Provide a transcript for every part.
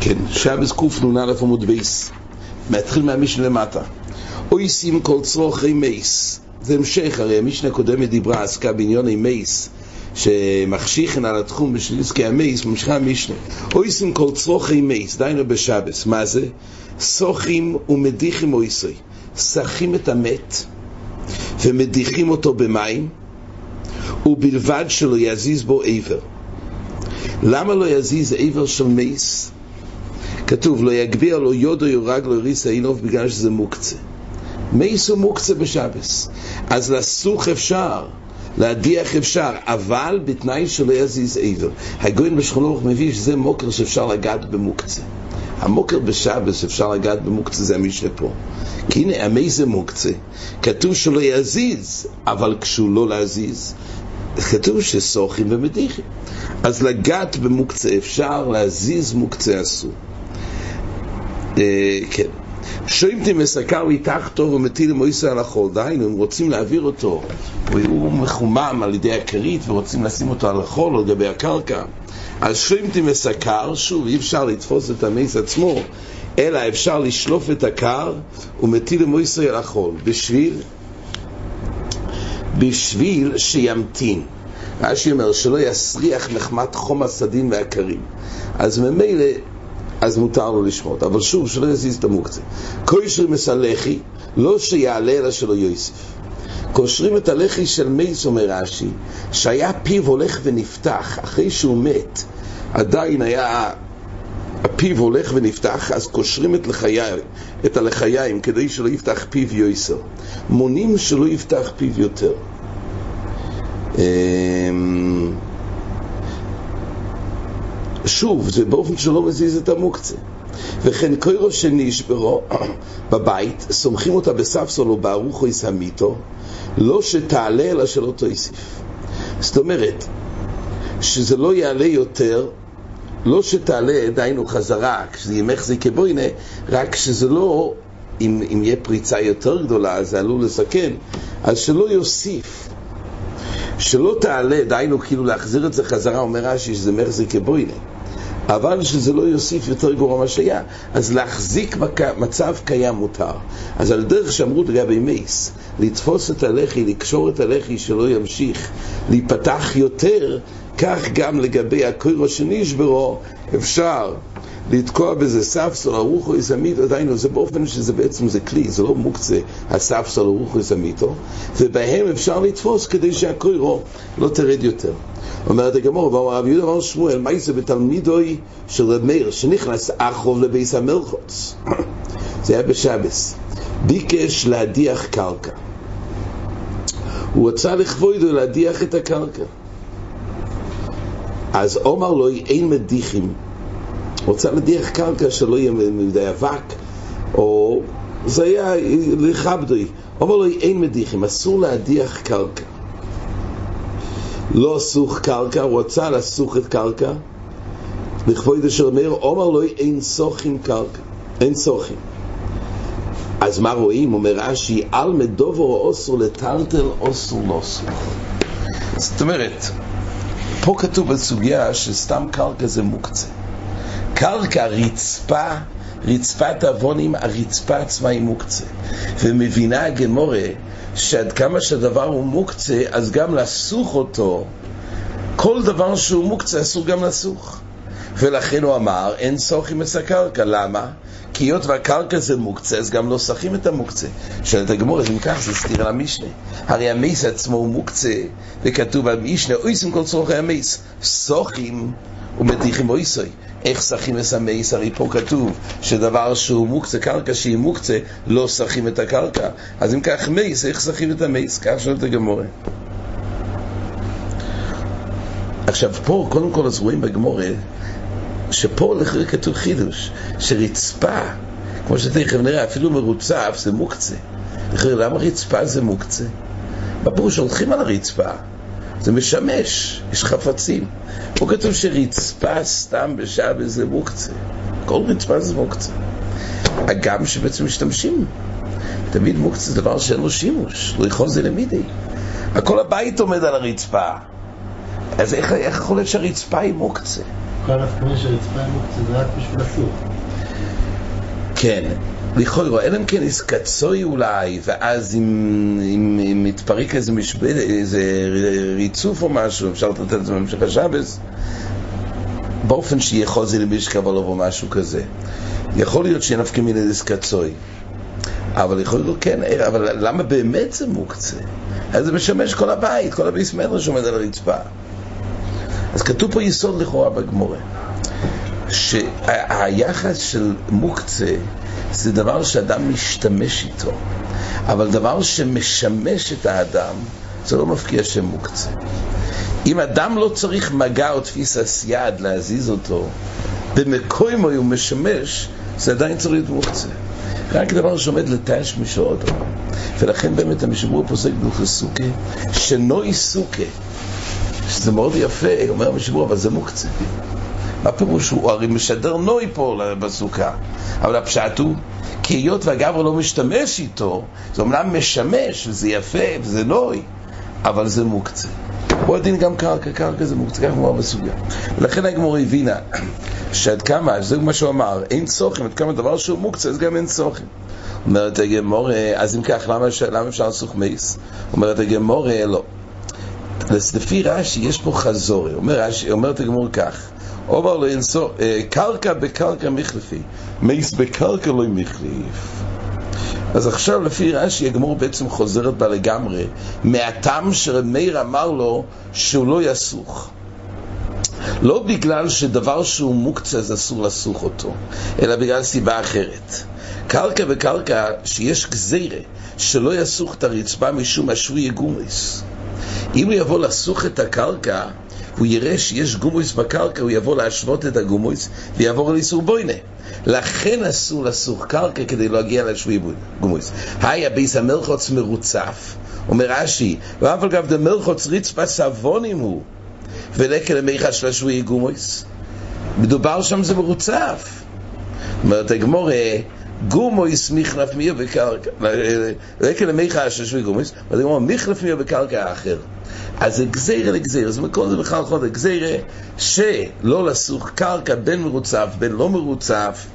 כן, שבת קנ"א עמוד ב'. מתחיל מהמשנה למטה. עושים כל צרכי מת. זה המשך, הרי המשנה הקודמת דיברה, עסקה בענייני מת, שמחשיכין על התחום בשביל עסקי המת, ממשיכה המשנה. עושים כל צרכי מת, דהיינו בשבת. מה זה? סכים ומדיחים אותו. סכים את המת ומדיחים אותו במים, ובלבד שלא יזיז בו אבר. למה לא יזיז עבר של מייס? כתוב, לא יגביה לו יודו יורג לו יריס אינוב בגלל שזה מוקצה. מייס הוא מוקצה בשבס. אז לסוך אפשר, להדיח אפשר, אבל בתנאי שלא יזיז עבר. הגויין בשכונות מביא שזה מוקר שאפשר לגעת במוקצה. המוקר בשבס אפשר לגעת במוקצה, זה המשנה פה. כי הנה, המי זה מוקצה. כתוב שלא יזיז, אבל כשהוא לא להזיז, כתוב שסוחים ומדיחים. אז לגעת במוקצה אפשר, להזיז מוקצה אסור. אה, כן. שוימתי מסקר איתך ומטיל מויסה על החול, דהיינו, הם רוצים להעביר אותו, הוא מחומם על ידי הכרית ורוצים לשים אותו על החול על גבי הקרקע. אז שוימתי מסקר, שוב, אי אפשר לתפוס את המייס עצמו, אלא אפשר לשלוף את הקר ומטיל מויסה על החול, בשביל, בשביל שימתין. רש"י אומר שלא יסריח מחמת חום הסדין והקרים. אז ממילא אז מותר לו לשמוט. אבל שוב, שלא יזיז את המוקצה. קושרים את הלחי, לא שיעלה אלא שלא יוסיף. קושרים את הלחי של מייס, אומר רש"י, שהיה פיו הולך ונפתח, אחרי שהוא מת, עדיין היה הפיו הולך ונפתח, אז קושרים את, את הלחיים כדי שלא יפתח פיו יויסר. מונים שלא יפתח פיו יותר. שוב, זה באופן שלא מזיז את המוקצה. וכן קוירו שנשברו בבית, סומכים אותה בספסול או בארוחו יסמיתו, לא שתעלה אלא שלא תוסיף. זאת אומרת, שזה לא יעלה יותר, לא שתעלה, דהיינו חזרה, כשזה יהיה מחזיק כבוינה, רק שזה לא, אם, אם יהיה פריצה יותר גדולה, זה עלול לסכן, אז שלא יוסיף. שלא תעלה, דהיינו כאילו להחזיר את זה חזרה, אומר רש"י שזה מחזיק כבוינה. אבל שזה לא יוסיף יותר גרוע מה שהיה. אז להחזיק מצב קיים מותר. אז על דרך שאמרו לגבי מייס, לתפוס את הלחי, לקשור את הלחי שלא ימשיך להיפתח יותר, כך גם לגבי הקוירו שנשברו, אפשר לתקוע בזה ספסול, ארוחו איזמיתו, עדיין זה באופן שזה בעצם זה כלי, זה לא מוקצה הספסול, ארוחו איזמיתו, ובהם אפשר לתפוס כדי שהקוירו לא תרד יותר. אומרת הגמור, ואומר רב יהודה אמר שמואל, מה זה בתלמידוי של רב מאיר, שנכנס אחרוב לביס המלכוץ. זה היה בשבס. ביקש להדיח קרקע. הוא רצה לכבודו להדיח את הקרקע. אז אומר לו, אין מדיחים. רוצה להדיח קרקע שלא יהיה מדי אבק, או זה היה לכבדוי. אומר לו, אין מדיחים, אסור להדיח קרקע. לא סוך קרקע, הוא רצה לסוך את קרקע, לכבוד אשר מאיר, אומר לו, אין סוכים קרקע, אין סוכים. אז מה רואים? אומר רש"י, על מדובר אוסור לטלטל אוסור נוסור. זאת אומרת, פה כתוב בסוגיה שסתם קרקע זה מוקצה. קרקע, רצפה, רצפת אבונים, הרצפה עצמה היא מוקצה. ומבינה הגמורה שעד כמה שהדבר הוא מוקצה, אז גם לסוך אותו, כל דבר שהוא מוקצה אסור גם לסוך. ולכן הוא אמר, אין סוך עם הקרקע. למה? כי היות והקרקע זה מוקצה, אז גם לא שכים את המוקצה. שואלת הגמור, אם כך זה סתיר למשנה. הרי המייס עצמו הוא מוקצה, וכתוב במשנה, אויסים כל צורכי המייס, סוכים ומדיחים אויסוי. איך שכים את המייס? הרי פה כתוב שדבר שהוא מוקצה, קרקע שהיא מוקצה, לא שכים את הקרקע. אז אם כך מייס, איך שכים את המייס? כך שואלת הגמורה. עכשיו פה, קודם כל, אז רואים בגמורה, שפה לכאורה כתוב חידוש, שרצפה, כמו שתכף נראה, אפילו מרוצף זה מוקצה. למה רצפה זה מוקצה? בפירוש הולכים על הרצפה, זה משמש, יש חפצים. פה כתוב שרצפה סתם בשעה זה מוקצה. כל רצפה זה מוקצה. הגם שבעצם משתמשים. תמיד מוקצה זה דבר שאין לו שימוש, לא יכול זה למידי. הכל הבית עומד על הרצפה. אז איך, איך יכול להיות שהרצפה היא מוקצה? כל ההסכמה של רצפה מוקצה זה רק בשביל הסוף. כן, לכאורה, אלא אם כן קצוי אולי, ואז אם, אם, אם מתפרק איזה משבל, איזה ריצוף או משהו, אפשר לתת את זה במשך השבס, באופן שיהיה חוזי למשכב עליו או משהו כזה. יכול להיות שיהיה נפקא מיני דיסקצוי, אבל יכול להיות, כן, אבל למה באמת זה מוקצה? אז זה משמש כל הבית, כל הביס מדרש עומד על הרצפה. אז כתוב פה יסוד לכאורה בגמורה, שהיחס של מוקצה זה דבר שאדם משתמש איתו, אבל דבר שמשמש את האדם, זה לא מפקיע שם מוקצה. אם אדם לא צריך מגע או תפיסת יד להזיז אותו, במקום הוא משמש, זה עדיין צריך להיות מוקצה. רק דבר שעומד לתש משעות. ולכן באמת המשמור פוסק בלכסוקה, שנוי סוכה, שזה מאוד יפה, אומר המשמור, אבל זה מוקצה. מה פירוש? הוא הרי משדר נוי פה בסוכה, אבל הפשט הוא, כי היות והגבר לא משתמש איתו, זה אומנם משמש, וזה יפה, וזה נוי, אבל זה מוקצה. פה הדין גם קרקע, קרקע זה מוקצה, כך מואר בסוגיה. ולכן הגמור הבינה שעד כמה, זה מה שהוא אמר, אין צוכים, עד כמה דבר שהוא מוקצה, אז גם אין צוכים. אומרת הגמור, אז אם כך, למה, למה אפשר לסוך מייס? אומרת הגמור, לא. לפי רש"י יש פה חזורי, אומר רש"י, אומרת הגמור כך, אומר לו אינסו, קרקע בקרקע מחלפי, מייס בקרקע לא מחליף. אז עכשיו לפי רש"י הגמור בעצם חוזרת בה לגמרי מהטעם שרמיר אמר לו שהוא לא יסוך. לא בגלל שדבר שהוא מוקצה אז אסור לסוך אותו אלא בגלל סיבה אחרת. קרקע וקרקע שיש גזירה שלא יסוך את הרצפה משום השוי גומריס אם הוא יבוא לסוך את הקרקע הוא יראה שיש גומויס בקרקע, הוא יבוא להשוות את הגומויס ויעבור לאיסור בוינה. לכן אסור לסוך קרקע כדי להגיע לשבי גומויס. היי, הביס המלחוץ מרוצף, אומר רש"י, ואף על גב דמלחוץ רצפה סבונים הוא, ולקל של השבי גומויס. מדובר שם זה מרוצף. אומרת הגמורה, גומויס מחלף מיר בקרקע, לקל למיכה של השבי גומויס, ואתה אומר, מחלף מיר בקרקע אחר. אז זה גזירה לגזירה, זאת אומרת, כל זה בכלל חוד גזירה שלא לסוך קרקע בין מרוצף, בין לא מרוצף,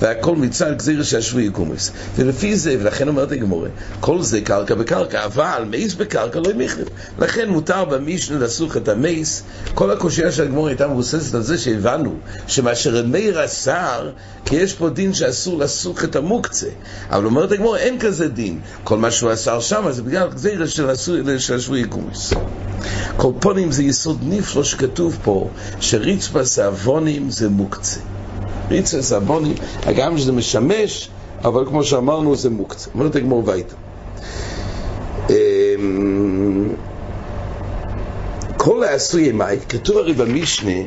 והכל מצד גזירה שהשבוי יקומס. ולפי זה, ולכן אומרת הגמורה, כל זה קרקע בקרקע, אבל מייס בקרקע לא ימיכלף. לכן מותר במשנה לסוך את המייס, כל הקושייה של הגמורה הייתה מבוססת על זה שהבנו שמאשר מאיר אסר, כי יש פה דין שאסור לסוך את המוקצה. אבל אומרת הגמורה, אין כזה דין. כל מה שהוא אסר שם זה בגלל גזירה של השבוי יקומס. כל פונים זה יסוד נפלא שכתוב פה, שריצפס העוונים זה מוקצה. ריצפס העוונים, הגם שזה משמש, אבל כמו שאמרנו זה מוקצה. אומרת הגמור וייטה. כל העשוי מאי, כתוב הרי במשנה,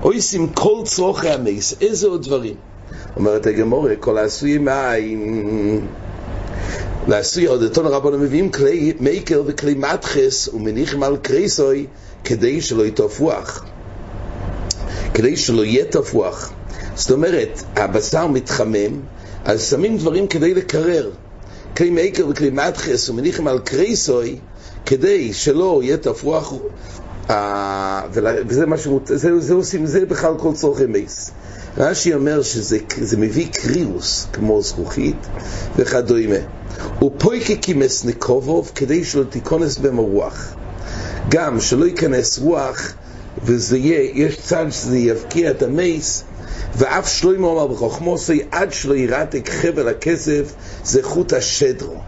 עושים כל צרוכי המייס, איזה עוד דברים? אומרת הגמור, כל העשוי מאי, לעשוי עוד אותו רבנו מביאים כלי מייקר וכלי מתחס ומניחים על קריסוי כדי שלא יתופוח כדי שלא יהיה תפוח זאת אומרת, הבשר מתחמם אז שמים דברים כדי לקרר. כלי מייקר וכלי מתחס ומניחים על קריסוי כדי שלא יהיה תפוח וזה מה זה עושים, זה בכלל כל צורכי מייס. רש"י אומר שזה מביא קריאוס כמו זכוכית וכדומה. ופויקי כימס נקובוב כדי שלא תיכונס בהם הרוח. גם שלא ייכנס רוח וזה יהיה, יש צד שזה יבקיע את המייס ואף שלוימו אמר בחוכמוסי עד שלא ירתק חבל הכסף זה חוט השדרו.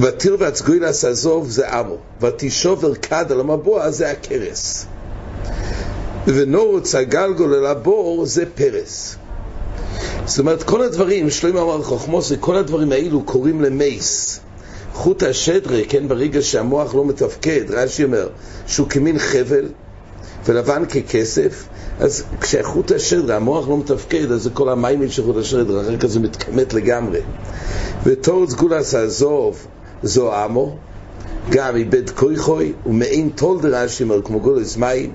ותיר והצגוילס עזוב זה אמו ותישוב כד על המבוע זה הכרס ונורוץ הגלגול אל הבור זה פרס. זאת אומרת, כל הדברים, שלוים אמר חוכמוס, כל הדברים האלו קוראים למייס. חוט השדרה, כן, ברגע שהמוח לא מתפקד, רש"י אומר, שהוא כמין חבל ולבן ככסף, אז כשחוט השדרה, המוח לא מתפקד, אז זה כל המים של חוט השדרה, אחר כך זה מתכמת לגמרי. ותור סגולס עזוב זו עמו, גם איבד כויכוי, ומעין תולדר רש"י אומר, כמו גולס מים,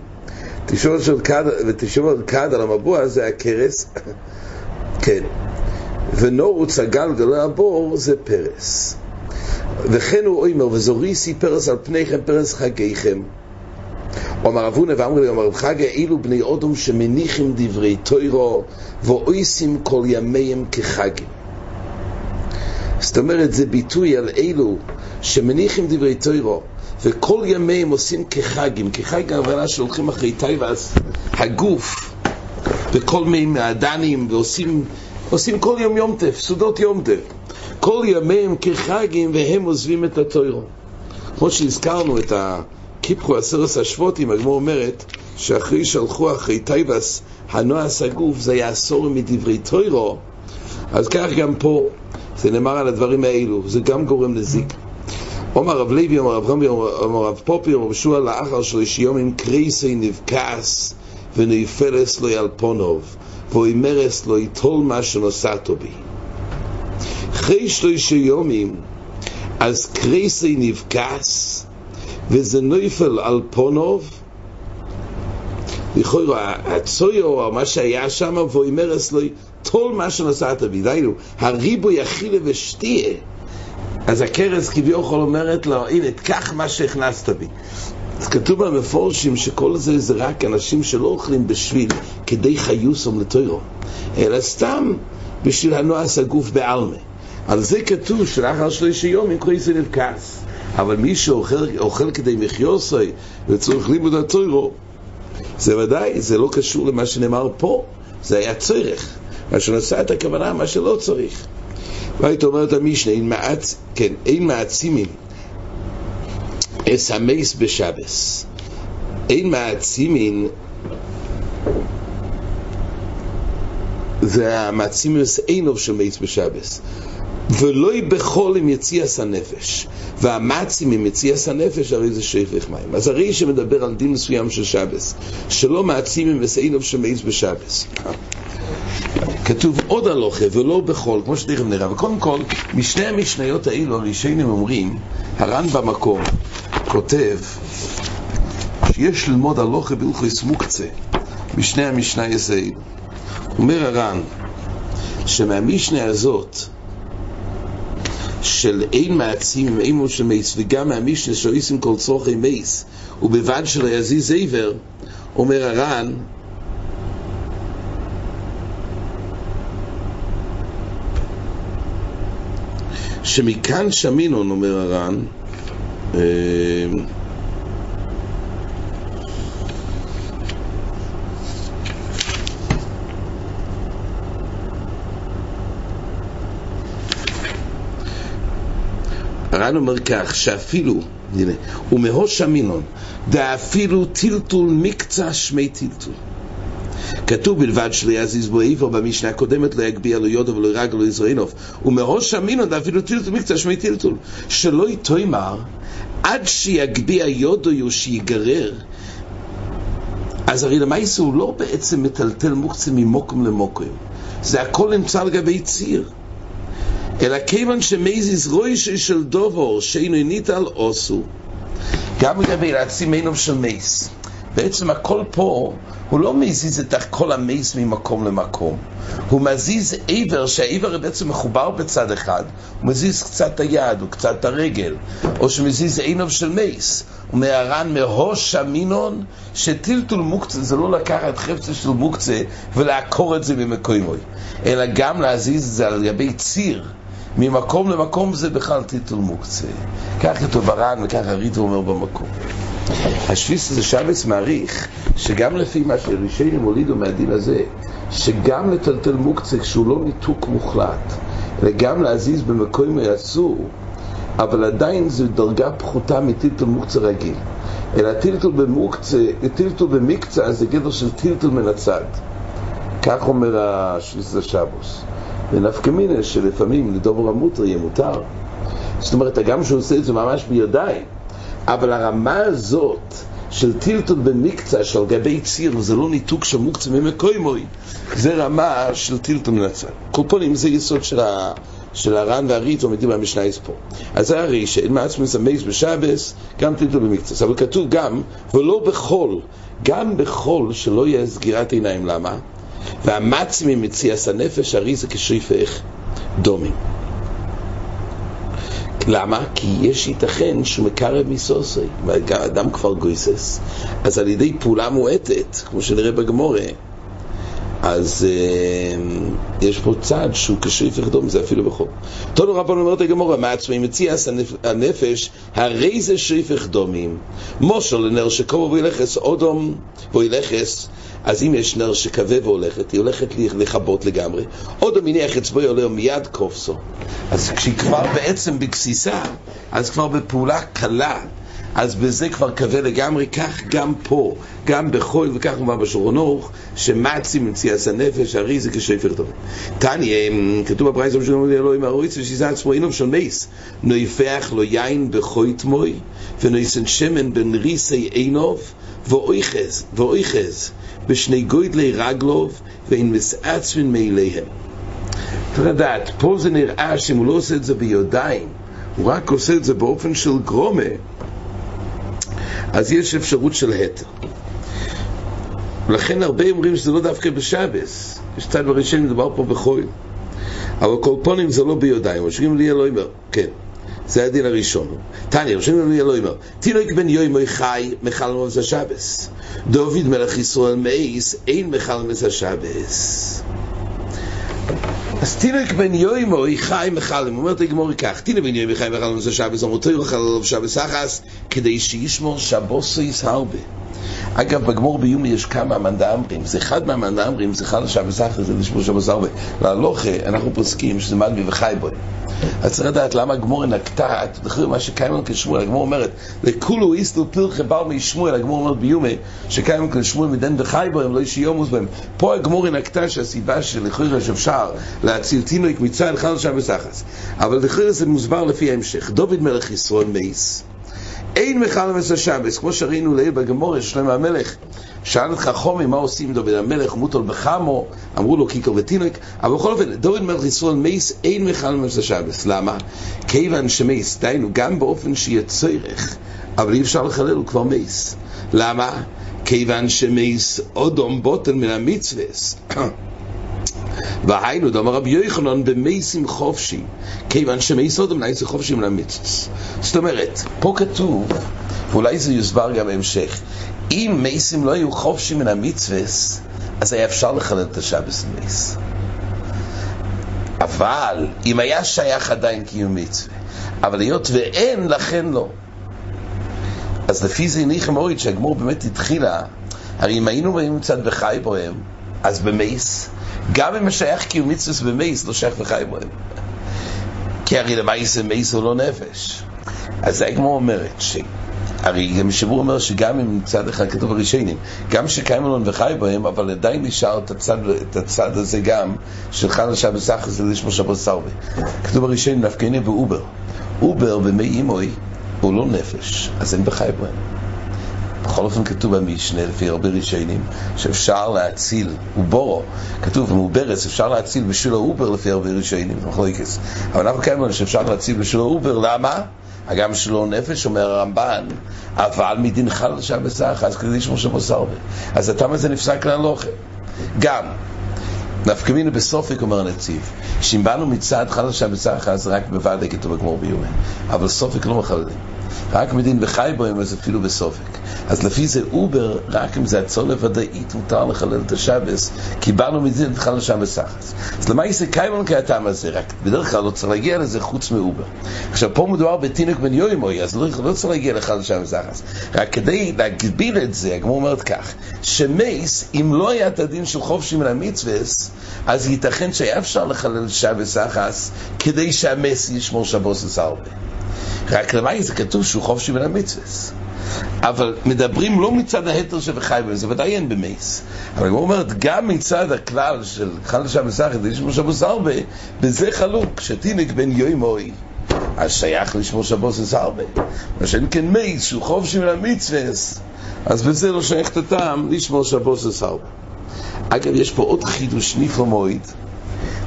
ותשוב כד על המבוע זה הכרס, כן. ונורוץ הגלגל הבור זה פרס. וכן הוא אומר, וזוריסי פרס על פניכם פרס חגיכם. אומר אבונה ואמרו לי, אומר רב אילו בני אודום שמניחים דברי תוירו ואויסים כל ימיהם כחגים. זאת אומרת, זה ביטוי על אלו שמניחים דברי תוירו וכל ימיהם עושים כחגים, כחג ההבנה שהולכים אחרי טייבס, הגוף, וכל מיני מעדנים, ועושים עושים כל יום יום טף, סעודות יום טף. כל ימיהם כחגים והם עוזבים את התוירו. כמו שהזכרנו את הקיפחו עשרת השבותים, הגמור אומרת שאחרי שהלכו אחרי טייבס הנועס הגוף, זה היה עשור מדברי תוירו, אז כך גם פה, זה נאמר על הדברים האלו, זה גם גורם לזיק. אומר רב לוי, אומר רב רמי, אומר רב פופי, אומר שוע לאחר שליש יומים קרייסי נבקס ונופלת לו על פניו ואומרת לו יטול מה שנתת בי. אחרי שלושה ימים אז כריסו נבקעת וזה נופל על פניו לכאורה, הצואה, או מה שהיה שם, ואומרת לו, טול מה שנתת בי, דהיינו, הריבוי אכילה ושתייה, אז הכרס כביכול אומרת לו, הנה, תקח מה שהכנסת בי. אז כתוב במפורשים שכל זה זה רק אנשים שלא אוכלים בשביל כדי חיוסום לתוירו, אלא סתם בשביל הנועס הגוף בעלמה. על זה כתוב שלאחר שלישי יום עם קריסי נבקס. אבל מי שאוכל כדי מחיוסי וצריך לימוד התוירו, זה ודאי, זה לא קשור למה שנאמר פה, זה היה צורך. מה שנעשה את הכוונה, מה שלא צריך. והיית אומרת המשנה, אין מעצ... כן, אין מעצימים אס המייס בשבס. אין מעצימים זה המעצימים אס אינוב של מייס בשבס. ולא בכל עם יציאס הנפש. והמצים עם יציאס הנפש הרי זה שפך מים. אז הרי שמדבר על דין מסוים של שבס, שלא מעצים עם וסעינוב שמייס בשבס. כתוב עוד הלוכה ולא בכל, כמו שתכף נראה. וקודם כל, משני המשניות האלו הראשונים אומרים, הר"ן במקום כותב שיש ללמוד הלוכה בהלכוס מוקצה, משני המשניות האלו. אומר הר"ן, שמהמשנה הזאת, של אין מעצים עם אימו של מייס, וגם מהמשנה שעושים כל צורכי מייס, ובבד שלא יזיז עבר, אומר הר"ן, שמכאן שמינון, אומר הר"ן, הר"ן אומר כך, שאפילו, הנה, ומהוש המינון, דאפילו טלטול מקצה שמי טלטול. כתוב בלבד שלא יזיז בו איבר במשנה הקודמת לא יגביה לו יודו ולא ירגל לו יזרעינוף ומראש המינון אפילו טלטול מקצה שמי טלטול. שלא יתוימר עד שיגביה יודו יו שיגרר. אז הרי למעשה הוא לא בעצם מטלטל מוקצה ממוקם למוקם. זה הכל נמצא על גבי ציר אלא כיוון שמזיז רוישי של דובור שאינו ניטל עושו. גם לגבי להצים עיניו של מייס בעצם הכל פה הוא לא מזיז את כל המייס ממקום למקום. הוא מזיז עבר שהעבר בעצם מחובר בצד אחד. הוא מזיז קצת את היד או קצת את הרגל. או שמזיז עיניו של מייס הוא מהר"ן מהוש המינון שטלטול מוקצה זה לא לקחת חפצה של מוקצה ולעקור את זה ממקומוי אלא גם להזיז את זה על גבי ציר ממקום למקום זה בכלל טיטול מוקצה. כך כתוב בר"ן וכך הריטו אומר במקום. השפיס הזה שבץ מעריך שגם לפי מה שרישיינים הולידו מהדין הזה, שגם לטלטל מוקצה כשהוא לא ניתוק מוחלט, אלא גם להזיז במקום אסור, אבל עדיין זו דרגה פחותה מטלטל מוקצה רגיל. אלא טלטל במוקצה, טלטל במקצה זה גדר של טלטל מן הצד. כך אומר השפיס הזה שבוס. ונפקא מינה שלפעמים לדובר המוטר יהיה מותר. זאת אומרת, הגם שהוא עושה את זה ממש בידיים, אבל הרמה הזאת של טילטול במקצה של גבי ציר, וזה לא ניתוק של מוקצה ממקוימוי, זה רמה של טילטול מנצל. קופונים זה יסוד של, ה, של הר"ן והריט עומדים במשנה פה. אז זה הרי שאין מעצמס המייס בשבס, גם טילטול במקצה. אבל כתוב גם, ולא בחול, גם בחול שלא יהיה סגירת עיניים. למה? והמצמי מציאס הנפש הרי זה כשריפך דומים. למה? כי יש ייתכן שהוא מקרב מסוסי, והאדם כבר גויסס, אז על ידי פעולה מועטת, כמו שנראה בגמורה, אז אה, יש פה צד שהוא כשריף יחדום, זה אפילו בחוק. תונו רבנו אומרת הגמורה, מה עצמי מציע הנפש, הרי זה שריף יחדומים. מושל לנר שקובו וילכס אודום וילכס, אז אם יש נר שכבה והולכת, היא הולכת לכבות לגמרי. אודום מניח אצבו עולה מיד קופסו. אז כשהיא כבר בעצם בגסיסה, אז כבר בפעולה קלה. אז בזה כבר כבה לגמרי, כך גם פה, גם בחול וכך נאמר בשולחן אורך, שמצי מציאס הנפש, הרי זה כשפר טוב. תניא, כתוב בפרייס שאומרים לי אלוהים הרויץ ושיזה עצמו אינוב של מייס, נויפח לו יין בחוית מוי, ונויסן שמן בין ריסי אינוב, ואויחז, ואויחז, בשני גוידלי רגלוב, ואין מסעצמין מאליהם. צריך לדעת, פה זה נראה שאם הוא לא עושה את זה ביודיים, הוא רק עושה את זה באופן של גרומה, אז יש אפשרות של התר. ולכן הרבה אומרים שזה לא דווקא בשבס, יש צד בראשון מדובר פה בחול. אבל כל פונים זה לא ביודיים, רושמים לי אלוהים, כן, זה הדין הראשון. תניא, רושמים לי אלוהים, תינוק בן יוימוי חי מחל מובס השבס. דוד מלך ישראל מאיס, אין מחל מובס השבס. אז תינוק בן יוימוי חי מחלם, אומרת הגמורי כך, תינוק בן יוימוי חי מחלם זה שבס, אמרתו יוכל עליו שבס אחס, כדי שישמור שבוסויס הרבה. אגב, בגמור ביומי יש כמה מנדאמרים, זה אחד מהמנדאמרים, זה חל שבס אחס, זה שבוס הרבה. להלוכה, אנחנו פוסקים שזה מדמי וחי בו. אז צריך לדעת למה הגמור נקטה, תדחו מה שקיימן כשמואל, הגמור אומרת, לכולו איסטו פרחה בר משמואל, הגמור אומרת ביומי, שקיימן כשמואל מדן וחי בו, הם לא אישי יומוס בהם. פה הגמור נקטה שהסיבה שלכאורה שאפשר להציל תינוק מצד חל שבס אחס. אבל לכאורה זה מוסבר לפי ההמשך. דוד מלך ישראל מייס. אין מחלמס השבס, כמו שראינו לעיל בגמור, להם המלך, שאל את חכומי מה עושים דוד המלך, מוטול בחמו, אמרו לו קיקר ותינוק, אבל בכל אופן, דוד מלך ישראל מייס, אין מחלמס השבס, למה? כיוון שמייס, דיינו, גם באופן שיהיה צורך, אבל אי אפשר לחלל, הוא כבר מייס. למה? כיוון שמייס אודום בוטל מן המצווס. והיינו, דאמר רבי יוחנן, במייסים חופשי, כיוון שמייס אודם נעשה חופשי מן המצווס. זאת אומרת, פה כתוב, ואולי זה יוסבר גם בהמשך, אם מייסים לא היו חופשי מן המצווס, אז היה אפשר לחלל את השבס מייס. אבל, אם היה שייך עדיין קיום מצווה, אבל היות ואין, לכן לא. אז לפי זה הניח מאוד שהגמור באמת התחילה, הרי אם היינו באים מצד וחי בוהם, אז במייס, גם אם השייך קיום מצווה במייס, לא שייך וחי בוהם. כי הרי זה מייס הוא לא נפש. אז הגמור אומרת ש... הרי גם שבוע אומר שגם אם מצד אחד כתוב הראשונים, גם שקיים אלון וחי בהם, אבל עדיין נשאר את הצד, את הצד הזה גם, של חנה שבס אחס לשמו שבוס סרבי. כתוב הראשונים, הנה באובר. אובר במי אימוי הוא לא נפש, אז אין בחי בהם. בכל אופן כתוב במשנה, לפי הרבה ראשונים, שאפשר להציל, ובורו, כתוב במוברס, אפשר להציל בשביל האובר לפי הרבה ראשונים, מחלוקס. אבל אנחנו כאלה שאפשר להציל בשביל האובר, למה? הגם שלא נפש, אומר הרמב"ן, אבל מדין חל שבס אחת, אז כדי לשמור שבוס הרבה. אז הטעם הזה נפסק להלוכה. גם, נפקא מינה בסופק, אומר הנציב, שאם באנו מצד חל שבס אחת, אז רק בוודאי כתוב בגמור ביומן. אבל סופק לא מחללים. רק מדין וחי בהם, אז אפילו בסופק. אז לפי זה אובר, רק אם זה הצולה ודאית, מותר לחלל את השבס, כי באנו מדין את חלל שבס אחס. אז למה יש קיימון כהטעם הזה? רק בדרך כלל לא צריך להגיע לזה חוץ מאובר. עכשיו, פה מדובר בתינוק בן יוימוי, אז לא, לא צריך להגיע לחלל שבס אחס. רק כדי להגביל את זה, הגמור אומרת כך, שמייס, אם לא היה את הדין של חופשי מן המצווס, אז ייתכן שהיה אפשר לחלל שבס אחס, כדי שהמס ישמור שבוס הרבה. רק למאי זה כתוב שהוא חופשי בין המצווס. אבל מדברים לא מצד ההתר שבחי בהם, זה ודאי אין במייס. אבל הוא אומרת, גם מצד הכלל של חל שם מסחת, לשמור שבוס הרבה, בזה חלוק, שתינק בן יוימוי, אז שייך לשמור שבוס הרבה. מה שאין כן מייס, שהוא חופשי מן המצווס, אז בזה לא שייך את הטעם לשמור שבוס הרבה. אגב, יש פה עוד חידוש נפלא מועד,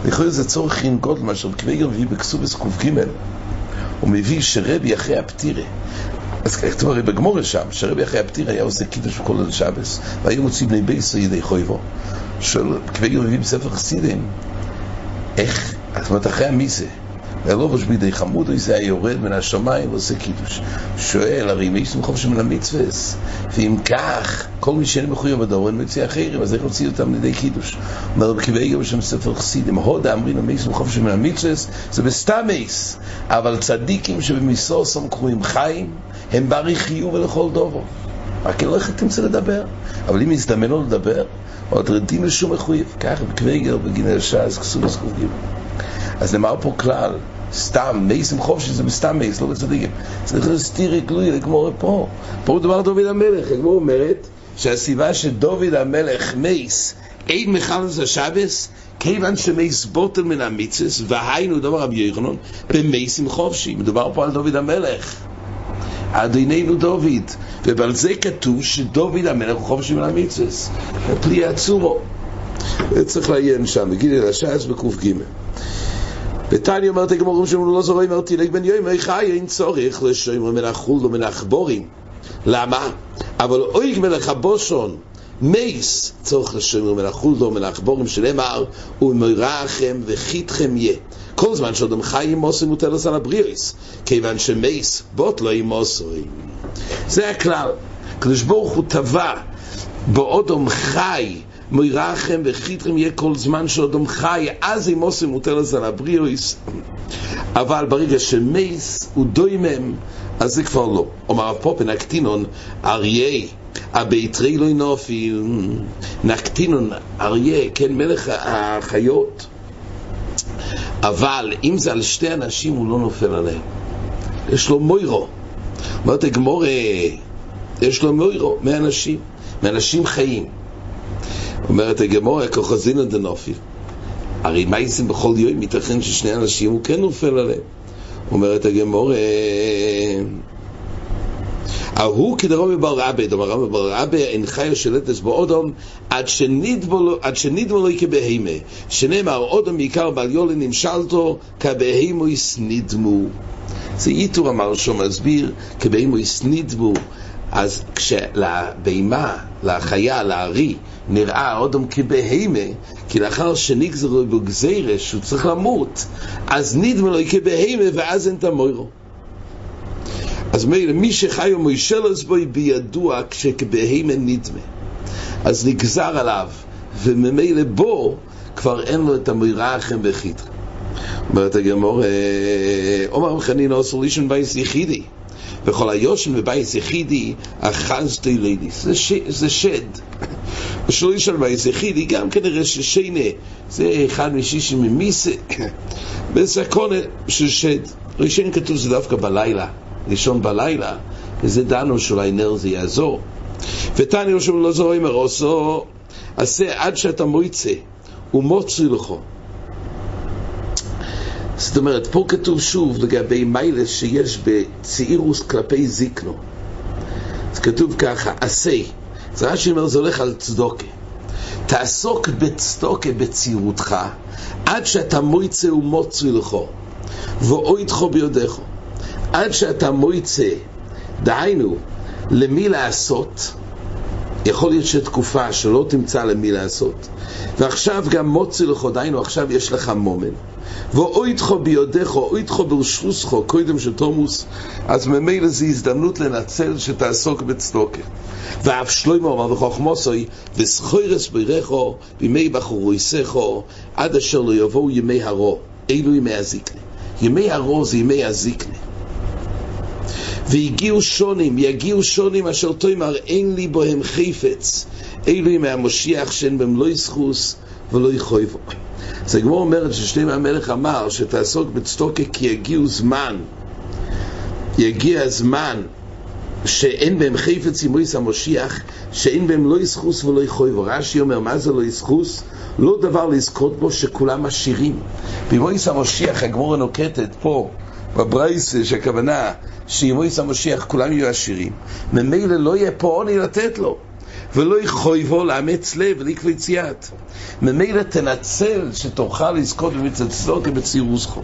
לכאורה זה צורך ינגוד, מה שרבי יום מביא בקסובס ק"ג. הוא מביא שרבי אחרי הפטירה אז כתוב הרי בגמורה שם, שרבי אחרי הפטירה היה עושה קידוש בכל ליל שבס והיו מוצאים בני בייסו ידי חויבו. של כבגר מביא בספר חסידים? איך, זאת אומרת אחרי המיזה והלובש בידי חמודו זה היה יורד מן השמיים ועושה קידוש. שואל, הרי אם יש חופש מן המצווה, ואם כך, כל מי שאין מחויב בדור, אין מציע אחרים, אז איך הוציא אותם לידי קידוש? אומר רבי קיבי איגר בשם ספר חסידים, הודה אמרים למייס חופש מן המצווה, זה מייס, אבל צדיקים שבמיסוסם קרויים חיים, הם ברי חיוב ולכל דובו. רק לא איך תמצא לדבר, אבל אם יזדמן לו לדבר, עוד רדים לשום מחויב, ככה בקוויגר בגין השעה, כסו וסקוף אז נאמר פה כלל, סתם, מייסים חופשי זה בסתם מייס, לא בצדיקים. צריך להסתיר גלוי לגמור פה. פה מדובר דוד המלך, הגמור אומרת שהסיבה שדוד המלך מייס אין מחלס השבס, כיוון שמייס בוטל מן המצווס, והיינו דבר רבי יוחנן, במייסים חופשי. מדובר פה על דוד המלך. אדיננו דוד, ועל זה כתוב שדוד המלך הוא חופשי מן המצווס. פלי עצורו. צריך לעיין שם, בגיל אל השעס בק"ג. ותני אומרת הגמורים שאומרו לא זורוי אומר תילג בן יום חי? אין צורך לשומר מן החול ומן החבורים למה? אבל אויג מלך הבושון מייס צורך לשומר מן החול ומן החבורים שנאמר ומרחם וחיתכם יהיה. כל זמן שאדם חי עם מוסי מוטלס על הבריאוס כיוון שמייס בוט לא עם מוסי זה הכלל. קדוש ברוך הוא טבע באודום חי מוירחם וחיתכם יהיה כל זמן שאודום חי, אז אם עושה מוטלת על הבריאוס. אבל ברגע שמייס הוא דוימם, אז זה כבר לא. אומר הרב פופן, נקטינון, אריה, הביתרי לא ינופיל, נקטינון, אריה, כן, מלך החיות. אבל אם זה על שתי אנשים, הוא לא נופל עליהם. יש לו מוירו. אומרת הגמור, יש לו מוירו, מאנשים, מאנשים חיים. אומרת הגמורה, כוחזינא דנופיל. הרי מה יעשים בכל יום? ייתכן ששני אנשים הוא כן נופל עליהם. אומרת הגמורה, ההוא כדרומי בר רבי, דומר רבי בר רבי, אינך יושלטס באודום עד שנדמו לו כבהימה, שנאמר אודום בעיקר בעל יולי נמשלתו כבהימו יסנדמו. זה איתור אמר שהוא מסביר, כבהימו יסנדמו. אז כשלבהמה, לחיה, לארי, נראה אודום כבהימה, כי לאחר שנגזרו בגזירה שהוא צריך למות, אז נדמה לו כבהימה ואז אין את המוירו. אז מילא, מי שחי ומוישלס בו בידוע כשכבהימה נדמה. אז נגזר עליו, וממילא בו כבר אין לו את המוירחם וחיתר. אומרת הגמור, עומר מחנין אוסר לישון בייס יחידי. וכל היושן בבייס יחידי, אחזתי לידיס. זה שד. ושלא ישאל בייס יחידי, גם כנראה ששיינה, זה אחד משישי ממיסה, בסקונה של שד. ראשון כתוב זה דווקא בלילה, לישון בלילה, וזה דנו שאולי נר זה יעזור. ותני ראשון לא זו אומר, עושו, עשה עד שאתה מויצא, ומוצרי לכו. זאת אומרת, פה כתוב שוב לגבי מיילס שיש בצעירוס כלפי זיקנו. זה כתוב ככה, עשה. זה רש"י אומר, זה הולך על צדוקה. תעסוק בצדוקה בצעירותך, עד שאתה מויצא ומוצרי לכו, ואויתך ביודך. עד שאתה מויצא, דהיינו, למי לעשות, יכול להיות שתקופה שלא תמצא למי לעשות, ועכשיו גם מוצרי לכו, דהיינו, עכשיו יש לך מומן. ואויתך ביודך, אויתך ברשוסך, קודם שתומוס, אז ממילא זו הזדמנות לנצל שתעסוק בצדוקה. ואף שלמה אמר וחוכמוסוי, וסחוירס בירכו, בימי בחורויסכו, עד אשר לא יבואו ימי הרו, אלו ימי הזיקנה. ימי הרו זה ימי הזיקנה. והגיעו שונים, יגיעו שונים אשר תאמר אין לי בהם חפץ, אלו ימי המשיח שאין בהם לא יסחוס ולא יחויבו. אז הגמור אומרת ששלמה המלך אמר שתעסוק בצדוקה כי יגיעו זמן, יגיע הזמן שאין בהם חפץ עם מויס המושיח, שאין בהם לא יסחוס ולא יחויבו. רש"י אומר, מה זה לא יסחוס? לא דבר לזכות בו שכולם עשירים. במויס המושיח הגמור נוקטת פה, בברייס, שהכוונה שעם מויס המושיח כולם יהיו עשירים. ממילא לא יהיה פה עוני לתת לו. ולא יחויבו לאמץ לב ולקבוע יציאת. ממילא תנצל שתוכל לזכות במצוות צדוקה בצירוסכו.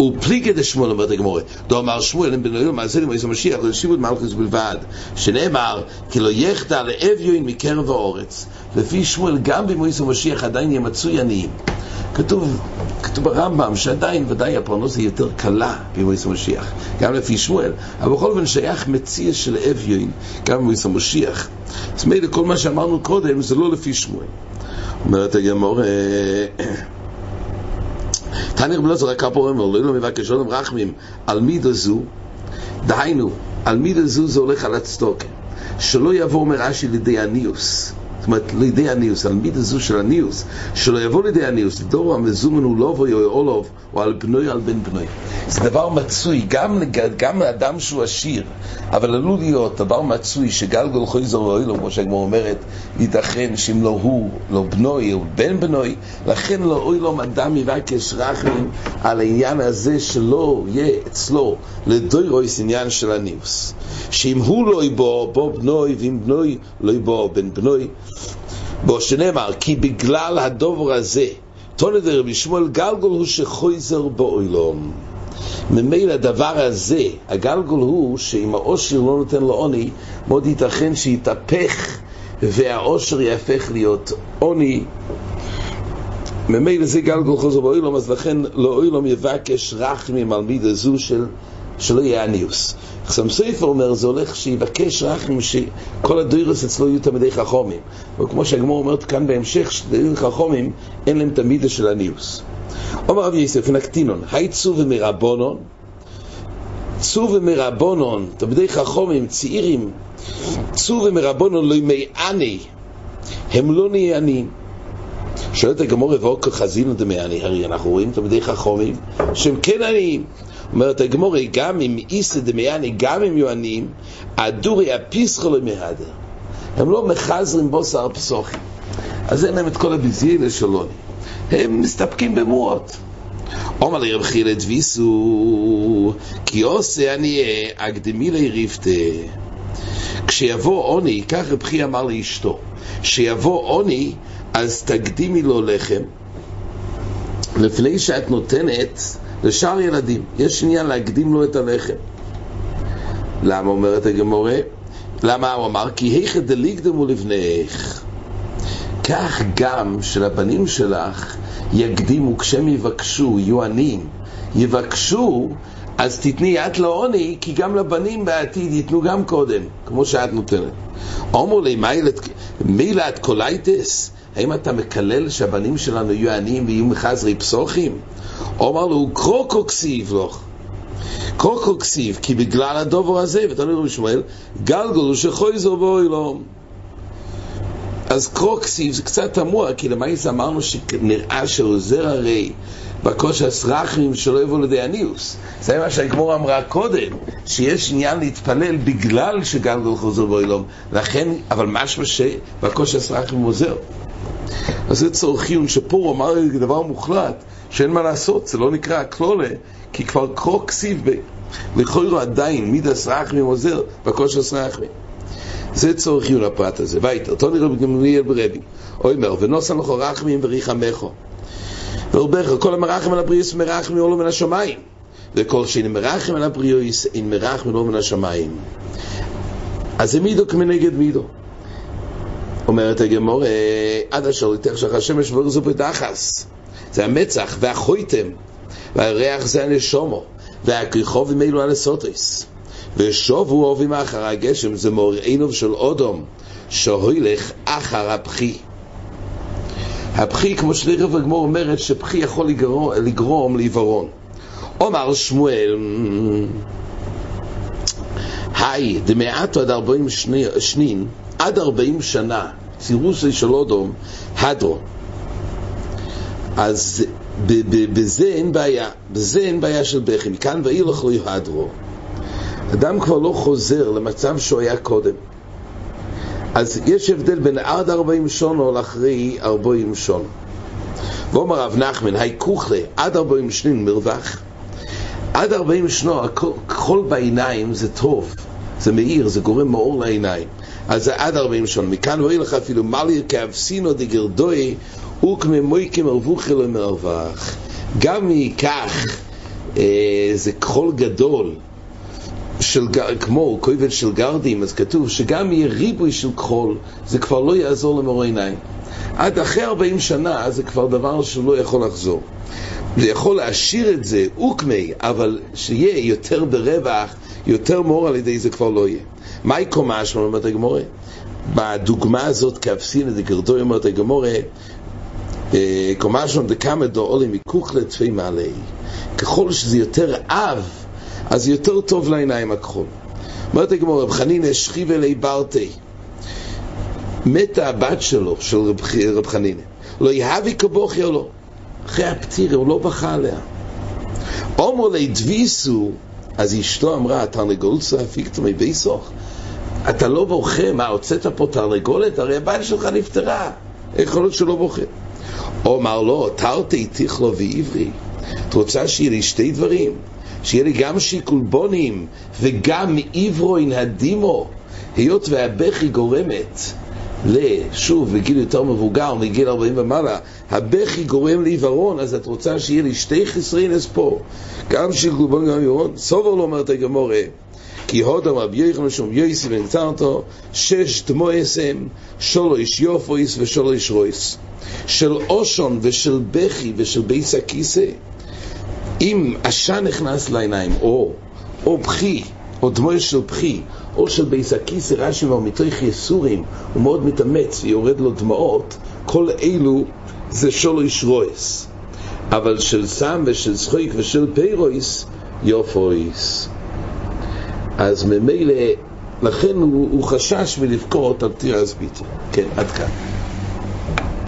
ופליגה דשמואל אומרת הגמורה, דאמר שמואל הם בן אלוהים מעשה למועצת המשיח לשיבות מלכוס בלבד, שנאמר כי לא יחדל לאביון מקרב האורץ. לפי שמואל גם במועצת המשיח עדיין ימצאו עניים. כתוב, כתוב ברמב"ם שעדיין ודאי הפרנוס היא יותר קלה במויס המשיח, גם לפי שמואל, אבל בכל אופן שייך מציע של אביון גם במויס המשיח. אז מילא כל מה שאמרנו קודם זה לא לפי שמואל. אומרת הגמור, אלעזר רק פה אומר, לא מבקש עוד רחמים על מידה זו, דהיינו, על מידה זו זה הולך על הצדוקה, שלא יבוא מרש"י לידי הניוס. זאת אומרת, לידי הניוס, על מידה זו של הניוס, שלא יבוא לידי הניוס, דור המזומן הוא לא או אולוב, או על בנוי על בן בנוי. זה דבר מצוי, גם, גם לאדם שהוא עשיר, אבל עלול להיות דבר מצוי שגלגול חויזר ואוילו, כמו שהגמור אומרת, ייתכן שאם לא הוא, לא בנוי או בן בנוי, לכן לא אוילו אדם יבקש רחמים על העניין הזה שלא יהיה אצלו לדוירויס עניין של הניוס. שאם הוא לא יבוא, בוא בנוי, ואם בנוי לא יבוא בן בנוי, בו שנאמר, כי בגלל הדובר הזה, תונת רבי שמואל גלגול הוא שחויזר באוילום. ממילא הדבר הזה, הגלגול הוא שאם העושר לא נותן לו עוני, מאוד ייתכן שיתהפך והעושר יהפך להיות עוני. ממילא זה גלגול חוזר באוילום, אז לכן לאוילום יבקש רחמים על מידה זו של שלא יהיה עניוס. חסם סופר אומר, זה הולך שיבקש רחם שכל הדוירוס אצלו יהיו תלמידי חכומים. וכמו שהגמור אומרת כאן בהמשך, שתלמידי חכומים אין להם תמידה של עניוס. אומר רבי יוסף, נקטינון, היי צו ומרבונון, צו ומרבונון, תלמידי חכומים, צעירים, צו ומרבונון לא ימי עני, הם לא נהיה עניים. שואלת הגמור ואוקו חזינו דמי הרי אנחנו רואים תלמידי חכומים שהם כן עניים. אומרת הגמורי, גם אם איסא דמייני, גם אם יהיו עניים, הדורי הפיסחו למהדר. הם לא מחזרים בוסר פסוחים. אז אין להם את כל הביזיילה שלו. הם מסתפקים במועות. אומר לי רב חילה דביסו, כי עושה אני אקדמי ליריפתה. כשיבוא עוני, כך רב חילה אמר לאשתו, כשיבוא עוני, אז תקדימי לו לחם, לפני שאת נותנת לשאר ילדים. יש עניין להקדים לו את הלחם. למה אומרת הגמורה? למה הוא אמר? כי היכא דליגדמו לבניך. כך גם שלבנים שלך יקדימו כשהם יבקשו, יהיו עניים, יבקשו, אז תתני יד לעוני, כי גם לבנים בעתיד ייתנו גם קודם, כמו שאת נותנת. אומר לי, מילא את קולייטס? האם אתה מקלל שהבנים שלנו יהיו עניים ויהיו מחזרי פסוחים? אומר לו, קרוקו כסיב לך. קרוקו כסיב, כי בגלל הדובר הזה, ותלוי רבי שמואל, גלגלו שחויזו בואי לו. אז קרוקסיב זה קצת תמוה, כי למעשה אמרנו שנראה שעוזר הרי בכושר הסרחים שלא יבוא לידי הניוס. זה מה שהגמור אמרה קודם, שיש עניין להתפלל בגלל שגלגל חוזר באילום. לכן, אבל משמע שבכושר הסרחים עוזר. אז זה צורכיון, שפה הוא אמר דבר מוחלט, שאין מה לעשות, זה לא נקרא קלולה, כי כבר קרוא כסיב לכוירו עדיין, מידס רחמים עוזר, בכושר רחמים. זה צורך עיון הפרט הזה. ויתר, תוני רבי גמליאל ברבי, אומר, ונוסן לכו רחמים וריחמךו. ורבך, כל המרחם על הבריאוס מרחם מעולו מן השמיים. וכל שאין מרחם על הבריאוס, אין מרחם מעולו מן השמיים. אז זה מידו כמנגד מידו. אומרת הגמור, עד אשר יתך שלך השמש ורזו בדחס. זה המצח והחויתם, והריח זה הנשומו, והכריחובים אלו הנסוטריס. ושובו אוהבים אחר הגשם, זה מוראינו של אודום, שהוילך אחר הפחי. הפחי, כמו שלירב הגמור אומרת, שפחי יכול לגרום, לגרום לעיוורון. אומר שמואל, היי, דמעטו עד ארבעים שנין, עד ארבעים שנה, סירוסי של אודום, הדרו. אז בזה אין בעיה, בזה אין בעיה של בכי, מכאן ואילך לא יהדרו. אדם כבר לא חוזר למצב שהוא היה קודם. אז יש הבדל בין עד ארבעים שונו לאחרי ארבעים שונו. ואומר רב נחמן, היי כוכלה, עד ארבעים שנין מרווח. עד ארבעים שנו, כחול בעיניים זה טוב, זה מאיר, זה גורם מאור לעיניים. אז זה עד ארבעים שונו. מכאן ואילך אפילו מליר כאבסינו דגרדוי וכממויקים ארבוכי לא מרווח. גם מכך אה, זה כחול גדול, של, כמו כובד של גרדים, אז כתוב שגם יהיה ריבוי של כחול, זה כבר לא יעזור למור עיניים. עד אחרי 40 שנה זה כבר דבר שלא יכול לחזור. זה יכול להשאיר את זה, אוקמי, אבל שיהיה יותר ברווח, יותר מור על ידי זה כבר לא יהיה. מהי קומה שלנו, אומרת הגמורה? בדוגמה הזאת, כאפסין דקרדוי, אומרת הגמורה, קומה שלנו דקאמה דו עולה מכוך לצפי מעלי. ככל שזה יותר עב, אז יותר טוב לעיניים הכחול. אומרת הגמורה, רב חנינא שכיב אלי ברטי. מתה הבת שלו, של רב, רב חנינא. לא יהבי כבוכי או לא. אחרי הפטירה, הוא לא בכה עליה. אומר לי דביסו, אז אשתו אמרה, תרנגולצה פיקטו מביסוך. אתה לא בוכה, מה, הוצאת פה תרנגולת? הרי הבת שלך נפטרה. יכול להיות שלא בוכה. אומר לו, תרתי תיכלו ועברי. את רוצה שיהיה לי שתי דברים? שיהיה לי גם שיקולבונים וגם עברוין הדימו, היות והבכי גורמת לשוב, בגיל יותר מבוגר, מגיל 40 ומעלה, הבכי גורם לעיוורון, אז את רוצה שיהיה לי שתי חסרינס פה, גם שיקולבון וגם עיוורון? סובר לא אומרת הגמורה, כי הודם רבי יוחנן משום יויסי ונקצרתו, שש דמויסם, שלוש יופויס ושלוש רויס. של אושון ושל בכי ושל ביס הכיסא. אם עשן נכנס לעיניים, או, או בכי, או דמוי של בכי, או של ביס הכיסא, רש"י אומר, מתוך יסורים, הוא מאוד מתאמץ ויורד לו דמעות, כל אלו זה שלוש רויס. אבל של סם ושל שחוק ושל פירויס, יופויס. אז ממילא, לכן הוא, הוא חשש מלבכות על תירס ביטי. כן, עד כאן.